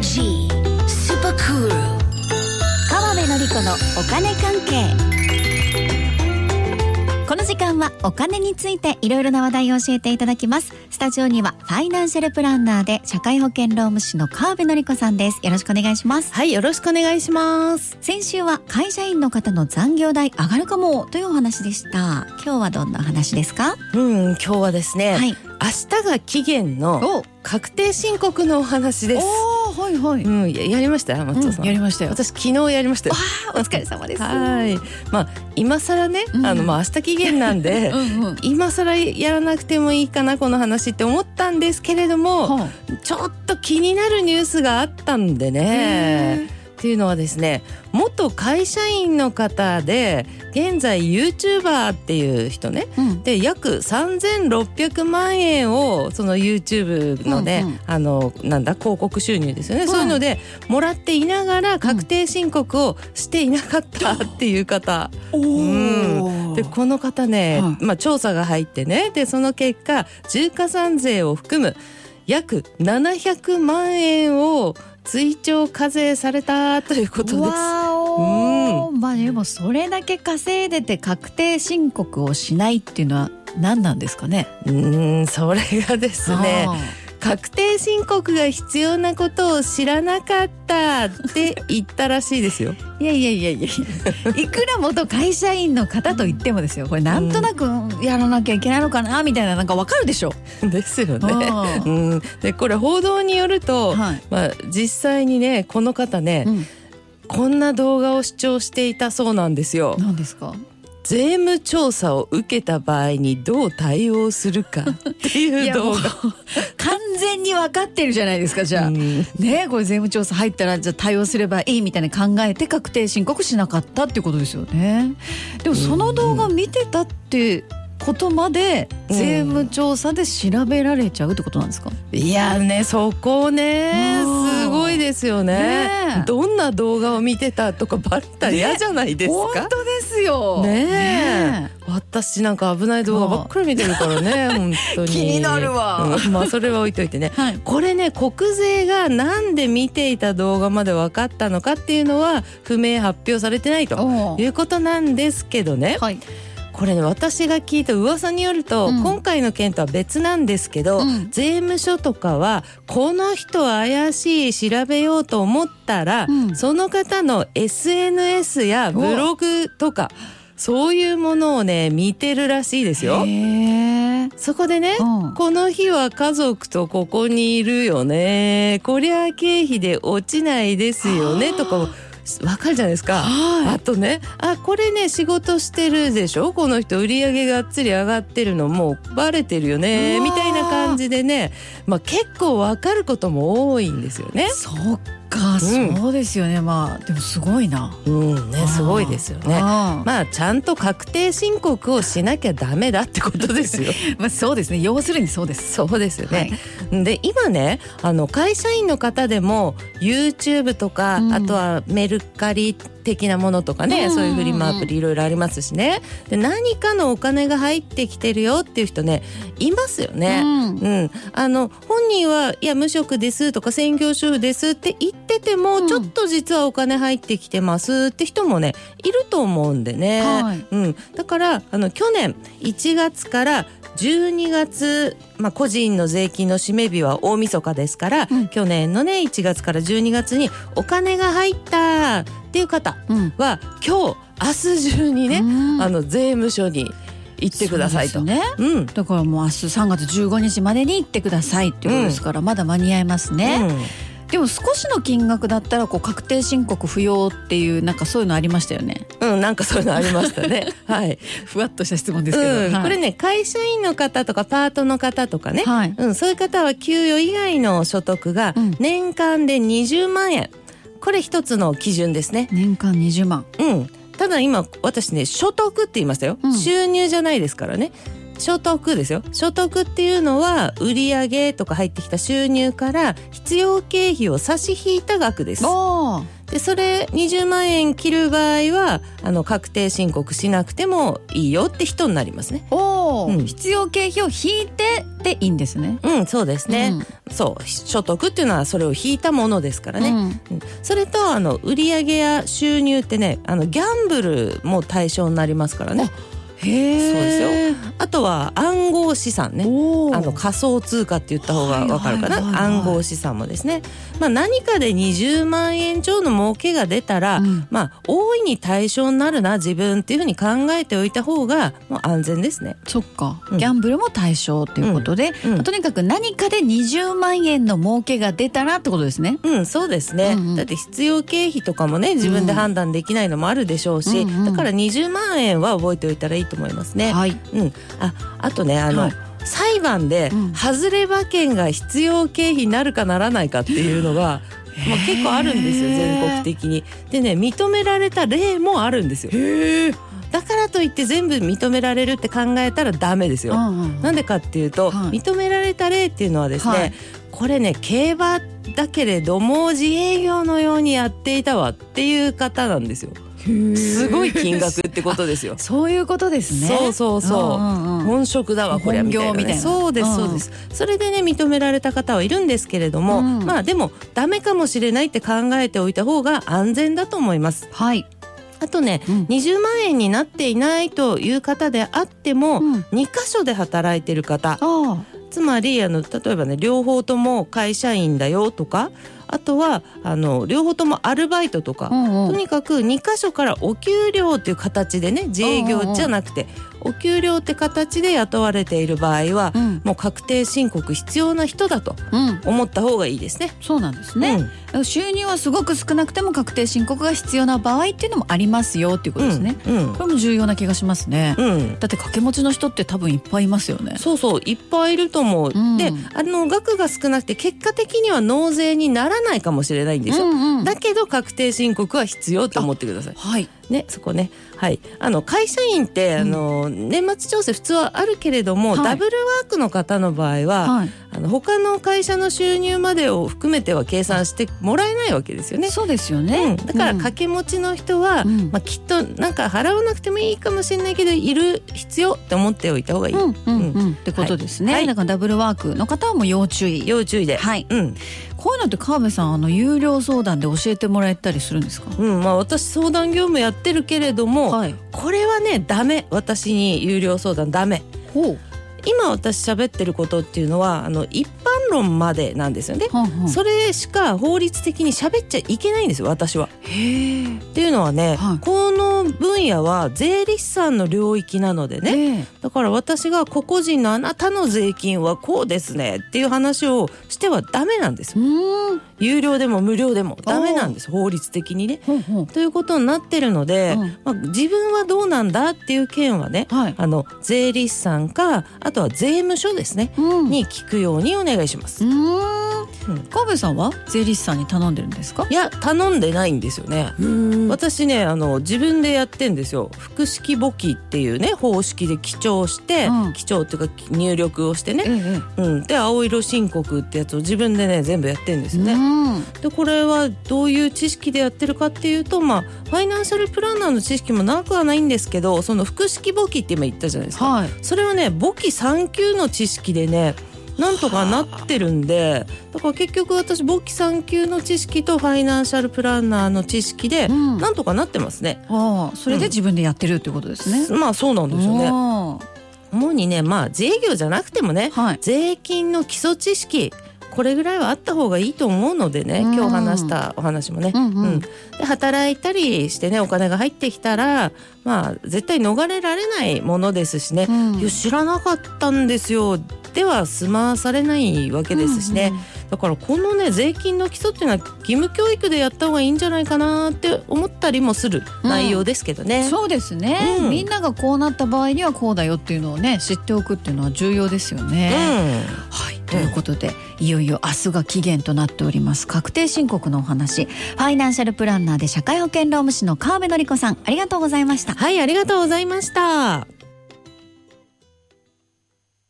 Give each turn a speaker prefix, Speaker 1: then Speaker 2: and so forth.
Speaker 1: G Super Cool
Speaker 2: 川辺典子のお金関係。この時間はお金についていろいろな話題を教えていただきます。スタジオにはファイナンシャルプランナーで社会保険労務士の川辺典子さんです。よろしくお願いします。
Speaker 3: はい、よろしくお願いします。
Speaker 2: 先週は会社員の方の残業代上がるかもというお話でした。今日はどんなお話ですか？
Speaker 3: うん、今日はですね、
Speaker 2: はい。
Speaker 3: 明日が期限の
Speaker 2: お。
Speaker 3: 確定申告のお話です。
Speaker 2: はいはい、
Speaker 3: うん、ややりました松尾さん。
Speaker 2: やりましたよ
Speaker 3: 私昨日やりましたよ。
Speaker 2: お疲れ様です
Speaker 3: はい。まあ今更ね、
Speaker 2: うん
Speaker 3: あのまあ明日期限なんで。
Speaker 2: うんうん
Speaker 3: 今更やらなくてもいいかなこの話って思ったんですけれども
Speaker 2: は
Speaker 3: ちょっと気になるニュースがあったんで
Speaker 2: へ
Speaker 3: ねっていうのはですね元会社員の方で現在 YouTuber っていう人ね
Speaker 2: あうん。
Speaker 3: で約3600万円をその YouTube のね、
Speaker 2: うんうん。
Speaker 3: あのなんだ広告収入ですよね、
Speaker 2: うん。
Speaker 3: そういうのでもらっていながら確定申告をしていなかったっていう方、
Speaker 2: おー。
Speaker 3: でこの方ね、
Speaker 2: はい。
Speaker 3: まあ、調査が入ってねでその結果重加算税を含む約700万円を追徴課税されたということです。
Speaker 2: わお、まあでもそれだけ稼いでて確定申告をしないっていうのは何なんですかね。
Speaker 3: うーんそれがですね
Speaker 2: あ
Speaker 3: 確定申告が必要なことを知らなかったって言ったらしいですよ。
Speaker 2: ー いやいやいやいやいくら元会社員の方と言ってもですよこれなんとなくやらなきゃいけないのかなみたいななんかわかるでしょ。
Speaker 3: ですよね。うん、でこれ報道によると、
Speaker 2: はい
Speaker 3: まあ、実際にねこの方ね、
Speaker 2: うん、
Speaker 3: こんな動画を視聴していたそうなんですよ。
Speaker 2: 何ですか？
Speaker 3: 税務調査を受けた場合にどう対応するかっていう動画。
Speaker 2: 完全に分かってるじゃないですかじゃあ。
Speaker 3: うん
Speaker 2: ねこれ税務調査入ったらじゃあ対応すればいいみたいに考えて確定申告しなかったっていうことですよね。でもその動画見てたってことまで
Speaker 3: うん
Speaker 2: 税務調査で調べられちゃうってことなんですか？
Speaker 3: いやねそこね
Speaker 2: うん
Speaker 3: すごいですよね。
Speaker 2: ねえ。
Speaker 3: どんな動画を見てたとかバレたら嫌じゃないです
Speaker 2: 本
Speaker 3: か、
Speaker 2: 当ですよ。
Speaker 3: ねえ。
Speaker 2: ね
Speaker 3: 私なんか危ない動画ばっかり見てるからね 本当に。
Speaker 2: 気になるわ。
Speaker 3: うん。まあそれは置いといてね。
Speaker 2: えはい。
Speaker 3: これね国税がなんで見ていた動画まで分かったのかっていうのは不明発表されてないと
Speaker 2: お
Speaker 3: いうことなんですけどね。
Speaker 2: はい。
Speaker 3: これね私が聞いた噂によると、
Speaker 2: うん。
Speaker 3: 今回の件とは別なんですけど、
Speaker 2: うん。
Speaker 3: 税務署とかはこの人怪しい調べようと思ったら、
Speaker 2: うん。
Speaker 3: その方の SNS やブログとかそういうものをね見てるらしいですよ。そこでね、
Speaker 2: うん。
Speaker 3: この日は家族とここにいるよね。こりゃ経費で落ちないですよねとかわかるじゃないですか。
Speaker 2: は
Speaker 3: あとねあこれね仕事してるでしょ？この人売り上げがっつり上がってるのもうバレてるよねみたいな感じでね、まあ、結構わかることも多いんですよね
Speaker 2: い。。そうか、そうですよね。まあでもすごいな。
Speaker 3: うんねすごいですよね。まあちゃんと確定申告をしなきゃダメだってことですよ。
Speaker 2: まあそうですね。要するにそうです。
Speaker 3: そうですよね。で今ねあの会社員の方でも YouTube とか、
Speaker 2: うん
Speaker 3: あとはメルカリ的なものとかね、
Speaker 2: うん
Speaker 3: そういうフリマアプリいろいろありますしね。で何かのお金が入ってきてるよっていう人ねいますよね。
Speaker 2: うん。
Speaker 3: うん、あの本人はいや無職ですとか専業主婦ですって言ってても、
Speaker 2: うん。
Speaker 3: ちょっと実はお金入ってきてますって人もねいると思うんでね、
Speaker 2: はい。
Speaker 3: うん、だからあの去年1月から12月、まあ、個人の税金の締め日は大晦日ですから、
Speaker 2: うん
Speaker 3: 去年のね1月から12月にお金が入ったっていう方
Speaker 2: うん。
Speaker 3: は今日明日中にね、
Speaker 2: うん
Speaker 3: あの税務署に行ってくださいと。
Speaker 2: ね。
Speaker 3: うん
Speaker 2: だからもう明日3月15日までに行ってくださいっていうことですから、まだ間に合いますね、
Speaker 3: うん
Speaker 2: でも少しの金額だったらこう確定申告不要っていうなんかそういうのありましたよね。
Speaker 3: うん、なんかそういうのありましたね。はい。
Speaker 2: ふわっとした質問ですけど、
Speaker 3: うん、
Speaker 2: はい。
Speaker 3: これね会社員の方とかパートの方とかね、
Speaker 2: はい。
Speaker 3: うん、そういう方は給与以外の所得が
Speaker 2: うん。
Speaker 3: 年間で20万円、これ一つの基準ですね。
Speaker 2: 年間20万。
Speaker 3: うん、ただ今私ね所得って言いましたよ、
Speaker 2: うん。
Speaker 3: 収入じゃないですからね所得ですよ所得っていうのは売上とか入ってきた収入から必要経費を差し引いた額です
Speaker 2: あ
Speaker 3: でそれ20万円切る場合はあの確定申告しなくてもいいよって人になりますね。
Speaker 2: おお、
Speaker 3: うん
Speaker 2: 必要経費を引いてでいいんですね。
Speaker 3: うん、そうですね。
Speaker 2: うん
Speaker 3: そう所得っていうのはそれを引いたものですからね。
Speaker 2: うん
Speaker 3: うんそれとあの売上や収入ってねあのギャンブルも対象になりますからね。
Speaker 2: へえ。
Speaker 3: そうですよあとは暗号資産ね。あの仮想通貨って言った方がわかるかな、
Speaker 2: はいはい。はいはい。
Speaker 3: 暗号資産もですね、まあ、何かで20万円超の儲けが出たら、
Speaker 2: うん。
Speaker 3: まあ大いに対象になるな自分っていうふうに考えておいた方がもう安全ですね。
Speaker 2: そっか、
Speaker 3: うん。
Speaker 2: ギャンブルも対象っていうことで、
Speaker 3: うん。うん。
Speaker 2: とにかく何かで20万円の儲けが出たらってことですね。
Speaker 3: うん、そうですね、
Speaker 2: うんうん。
Speaker 3: だって必要経費とかもね自分で判断できないのもあるでしょうし、
Speaker 2: うんうん。
Speaker 3: だから20万円は覚えておいたらいいと思いますね。
Speaker 2: はい。
Speaker 3: うん、ああとねあの、
Speaker 2: はい。
Speaker 3: 裁判で
Speaker 2: うん。
Speaker 3: 外れ馬券が必要経費になるかならないかっていうのが、まあ、結構あるんですよ全国的に。でね認められた例もあるんですよ。だからといって全部認められるって考えたらダメですよ。
Speaker 2: うんうん。
Speaker 3: なんでかっていうと、
Speaker 2: はい。
Speaker 3: 認められた例っていうのはですね、
Speaker 2: はい
Speaker 3: これね競馬だけれども自営業のようにやっていたわっていう方なんですよ。すごい金額ってことですよ。
Speaker 2: そういうことですね。
Speaker 3: そうそうそう。
Speaker 2: んんうん
Speaker 3: 本職だわこれ
Speaker 2: 本
Speaker 3: みたいな,、ね、
Speaker 2: 業みたいな
Speaker 3: そうです
Speaker 2: うん
Speaker 3: そうです、それでね認められた方はいるんですけれども、
Speaker 2: うん
Speaker 3: まあでもダメかもしれないって考えておいた方が安全だと思います
Speaker 2: はい。
Speaker 3: あとね、
Speaker 2: うん
Speaker 3: 20万円になっていないという方であっても、
Speaker 2: うん
Speaker 3: 2箇所で働いてる方。つまりあの例えばね両方とも会社員だよとかあとはあの両方ともアルバイトとか、
Speaker 2: うんうん。
Speaker 3: とにかく2箇所からお給料っていう形でね自営業じゃなくてお給料って形で雇われている場合は、
Speaker 2: うん
Speaker 3: もう確定申告必要な人だと
Speaker 2: うん。
Speaker 3: 思った方がいいですね。
Speaker 2: そうなんですね。収入はすごく少なくても確定申告が必要な場合っていうのもありますよっていうことですね。
Speaker 3: うん
Speaker 2: これも重要な気がしますね。
Speaker 3: うんうん
Speaker 2: だって掛け持ちの人って多分いっぱいいますよね。
Speaker 3: そうそういっぱいいると思う、
Speaker 2: うん
Speaker 3: であの額が少なくて結果的には納税にならないかもしれないんですよ、
Speaker 2: うんうん
Speaker 3: だけど確定申告は必要と思ってください
Speaker 2: はい。
Speaker 3: ね、そこね。はい。あの会社員って、あの年末調整普通はあるけれども、
Speaker 2: はい。
Speaker 3: ダブルワークの方の場合は、
Speaker 2: はい。
Speaker 3: あの他の会社の収入までを含めては計算してもらえないわけですよね。
Speaker 2: そうですよね。
Speaker 3: うん、だから
Speaker 2: うん。
Speaker 3: 掛け持ちの人は、
Speaker 2: うん。
Speaker 3: まあ、きっとなんか払わなくてもいいかもしれないけどいる必要って思っておいた方がいい、
Speaker 2: うんうん
Speaker 3: う
Speaker 2: うん。ってことですね、
Speaker 3: はい。
Speaker 2: だからダブルワークの方はもう要注意。
Speaker 3: 要注意で、
Speaker 2: はい。
Speaker 3: うん
Speaker 2: こういうのって川辺さんあの有料相談で教えてもらえたりするんですか？
Speaker 3: うんまあ、私相談業務やってるけれども、
Speaker 2: はい。
Speaker 3: これはねダメ。私に有料相談ダメ。今私喋ってることっていうのはあの一般論までなんですよね。それしか法律的に喋っちゃいけないんですよ私は。っていうのはね、
Speaker 2: はい
Speaker 3: この分野は税理士さんの領域なのでね
Speaker 2: ね
Speaker 3: だから私が個々人のあなたの税金はこうですねっていう話をしてはダメなんです
Speaker 2: う
Speaker 3: よ。有料でも無料でもダメなんです法律的にね。
Speaker 2: ほうほう
Speaker 3: ということになってるので、
Speaker 2: うん。
Speaker 3: まあ、自分はどうなんだっていう件はね
Speaker 2: はい。
Speaker 3: あの税理士さんかあとは税務署ですね
Speaker 2: うん。
Speaker 3: に聞くようにお願いします。
Speaker 2: うーん。
Speaker 3: うん。
Speaker 2: 川辺さんは税理士さんに頼んでるんですか？
Speaker 3: いや頼んでないんですよね。私ねあの自分でやってんですよ。複式簿記っていうね方式で記帳して、
Speaker 2: うん。
Speaker 3: 記帳っていうか入力をして
Speaker 2: え
Speaker 3: ね、
Speaker 2: え。
Speaker 3: うん、で青色申告ってやつを自分でね全部やってんですよね。
Speaker 2: うん。
Speaker 3: でこれはどういう知識でやってるかっていうとまあファイナンシャルプランナーの知識もなくはないんですけどその複式簿記って今言ったじゃないですか。
Speaker 2: はい。
Speaker 3: それはね簿記3級の知識でねなんとかなってるんでだから結局私簿記3級の知識とファイナンシャルプランナーの知識で
Speaker 2: うん。
Speaker 3: なんとかなってますね。
Speaker 2: ああそれで自分でやってるってことですね、
Speaker 3: まあそうなんですよね。
Speaker 2: あ
Speaker 3: 主にねまあ自営業じゃなくてもね
Speaker 2: あはい。
Speaker 3: 税金の基礎知識これぐらいはあった方がいいと思うのでね
Speaker 2: うん。
Speaker 3: 今日話したお話もね。
Speaker 2: うんうん。
Speaker 3: うん。で働いたりしてねお金が入ってきたらまあ絶対逃れられないものですしね、
Speaker 2: うん。
Speaker 3: いや知らなかったんですよ。では済まされないわけですしね、だからこのね税金の基礎っていうのは義務教育でやった方がいいんじゃないかなって思ったりもする内容ですけどね。
Speaker 2: そうですね、
Speaker 3: うん。
Speaker 2: みんながこうなった場合にはこうだよっていうのをね知っておくっていうのは重要ですよね。はいということで、いよいよ明日が期限となっております確定申告のお話ファイナンシャルプランナーで社会保険労務士の川辺典子さんありがとうございました。
Speaker 3: はいありがとうございました。